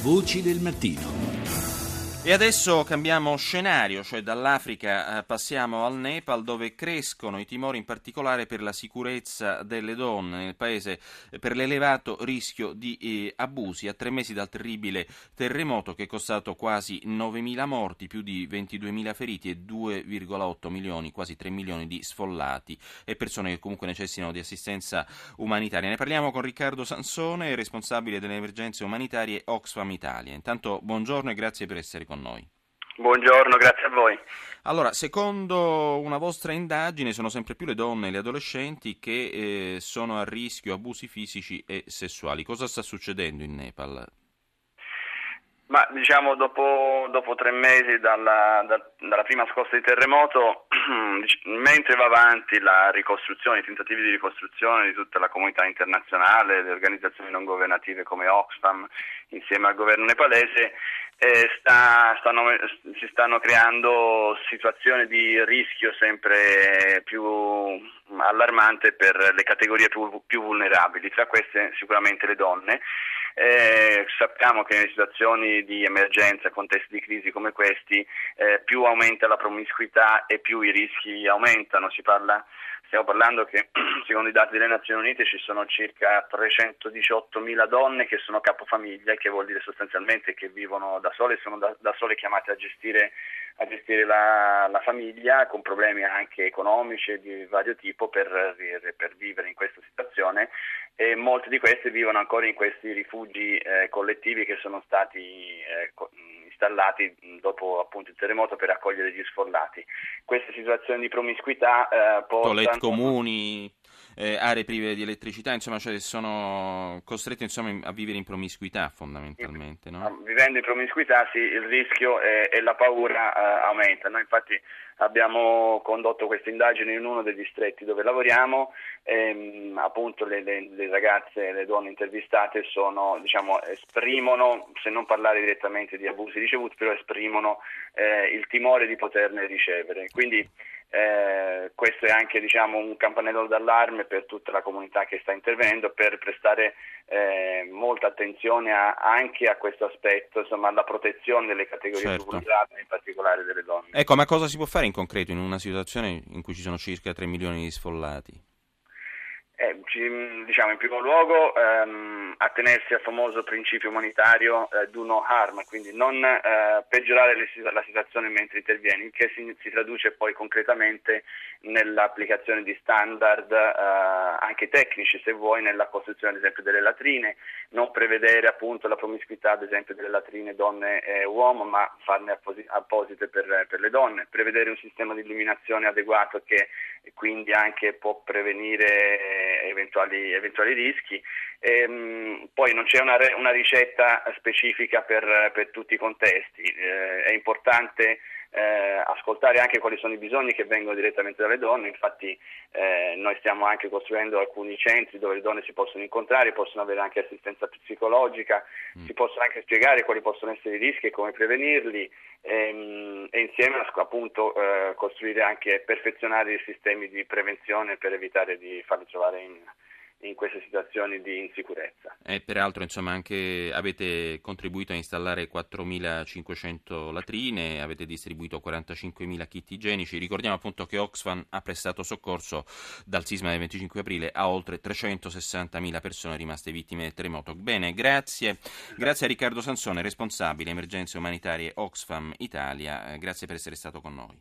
Voci del mattino. E adesso cambiamo scenario, cioè dall'Africa eh, passiamo al Nepal dove crescono i timori in particolare per la sicurezza delle donne nel paese eh, per l'elevato rischio di eh, abusi a tre mesi dal terribile terremoto che è costato quasi 9.000 morti, più di 22.000 feriti e 2,8 milioni, quasi 3 milioni di sfollati e persone che comunque necessitano di assistenza umanitaria. Ne parliamo con Riccardo Sansone, responsabile delle emergenze umanitarie Oxfam Italia. Intanto buongiorno e grazie per essere con noi. Buongiorno, grazie a voi. Allora, secondo una vostra indagine sono sempre più le donne e le adolescenti che eh, sono a rischio abusi fisici e sessuali. Cosa sta succedendo in Nepal? Ma diciamo dopo, dopo tre mesi dalla, da, dalla, prima scossa di terremoto, mentre va avanti la ricostruzione, i tentativi di ricostruzione di tutta la comunità internazionale, le organizzazioni non governative come Oxfam insieme al governo nepalese, eh, sta, stanno, si stanno creando situazioni di rischio sempre più allarmante per le categorie più, più vulnerabili, tra queste sicuramente le donne. Eh, sappiamo che in situazioni di emergenza, contesti di crisi come questi, eh, più aumenta la promiscuità e più i rischi aumentano. Parla, stiamo parlando che secondo i dati delle Nazioni Unite ci sono circa 318.000 donne che sono capofamiglia, che vuol dire sostanzialmente che vivono da sole e sono da, da sole chiamate a gestire a gestire la, la, famiglia con problemi anche economici di vario tipo per, per, vivere in questa situazione e molte di queste vivono ancora in questi rifugi eh, collettivi che sono stati eh, installati dopo appunto il terremoto per accogliere gli sfollati. Queste situazioni di promiscuità eh, portano... Toilet comuni, eh, aree prive di elettricità, insomma, cioè sono costretti insomma, a vivere in promiscuità fondamentalmente. No? Vivendo in promiscuità sì, il rischio e, e la paura eh, aumentano. Infatti abbiamo condotto queste indagini in uno dei distretti dove lavoriamo e ehm, appunto le, le, le ragazze e le donne intervistate sono, diciamo, esprimono, se non parlare direttamente di abusi ricevuti, però esprimono eh, il timore di poterne ricevere. Quindi eh, questo è anche diciamo, un campanello d'allarme per tutta la comunità che sta intervenendo per prestare eh, molta attenzione a, anche a questo aspetto, insomma alla protezione delle categorie certo. vulnerabili, in particolare delle donne. Ecco, ma cosa si può fare in concreto in una situazione in cui ci sono circa 3 milioni di sfollati? Eh, diciamo in primo luogo ehm, attenersi al famoso principio umanitario eh, do no harm, quindi non eh, peggiorare le, la situazione mentre intervieni, che si, si, traduce poi concretamente nell'applicazione di standard eh, anche tecnici, se vuoi, nella costruzione ad esempio delle latrine, non prevedere appunto la promiscuità ad esempio delle latrine donne e uomo, ma farne apposi- apposite per, per le donne, prevedere un sistema di eliminazione adeguato che quindi anche può prevenire eventuali, eventuali rischi. Ehm, poi non c'è una, una ricetta specifica per, per, tutti i contesti, eh, è importante eh, ascoltare anche quali sono i bisogni che vengono direttamente dalle donne, infatti eh, noi stiamo anche costruendo alcuni centri dove le donne si possono incontrare, possono avere anche assistenza psicologica, mm. si possono anche spiegare quali possono essere i rischi e come prevenirli ehm, e insieme appunto eh, costruire anche e perfezionare i sistemi di prevenzione per evitare di farli trovare in in queste situazioni di insicurezza. E peraltro insomma, anche avete contribuito a installare 4.500 latrine, avete distribuito 45.000 kit igienici. Ricordiamo appunto che Oxfam ha prestato soccorso dal sisma del 25 aprile a oltre 360.000 persone rimaste vittime del terremoto. Bene, grazie. Grazie a Riccardo Sansone, responsabile emergenze umanitarie Oxfam Italia. Grazie per essere stato con noi.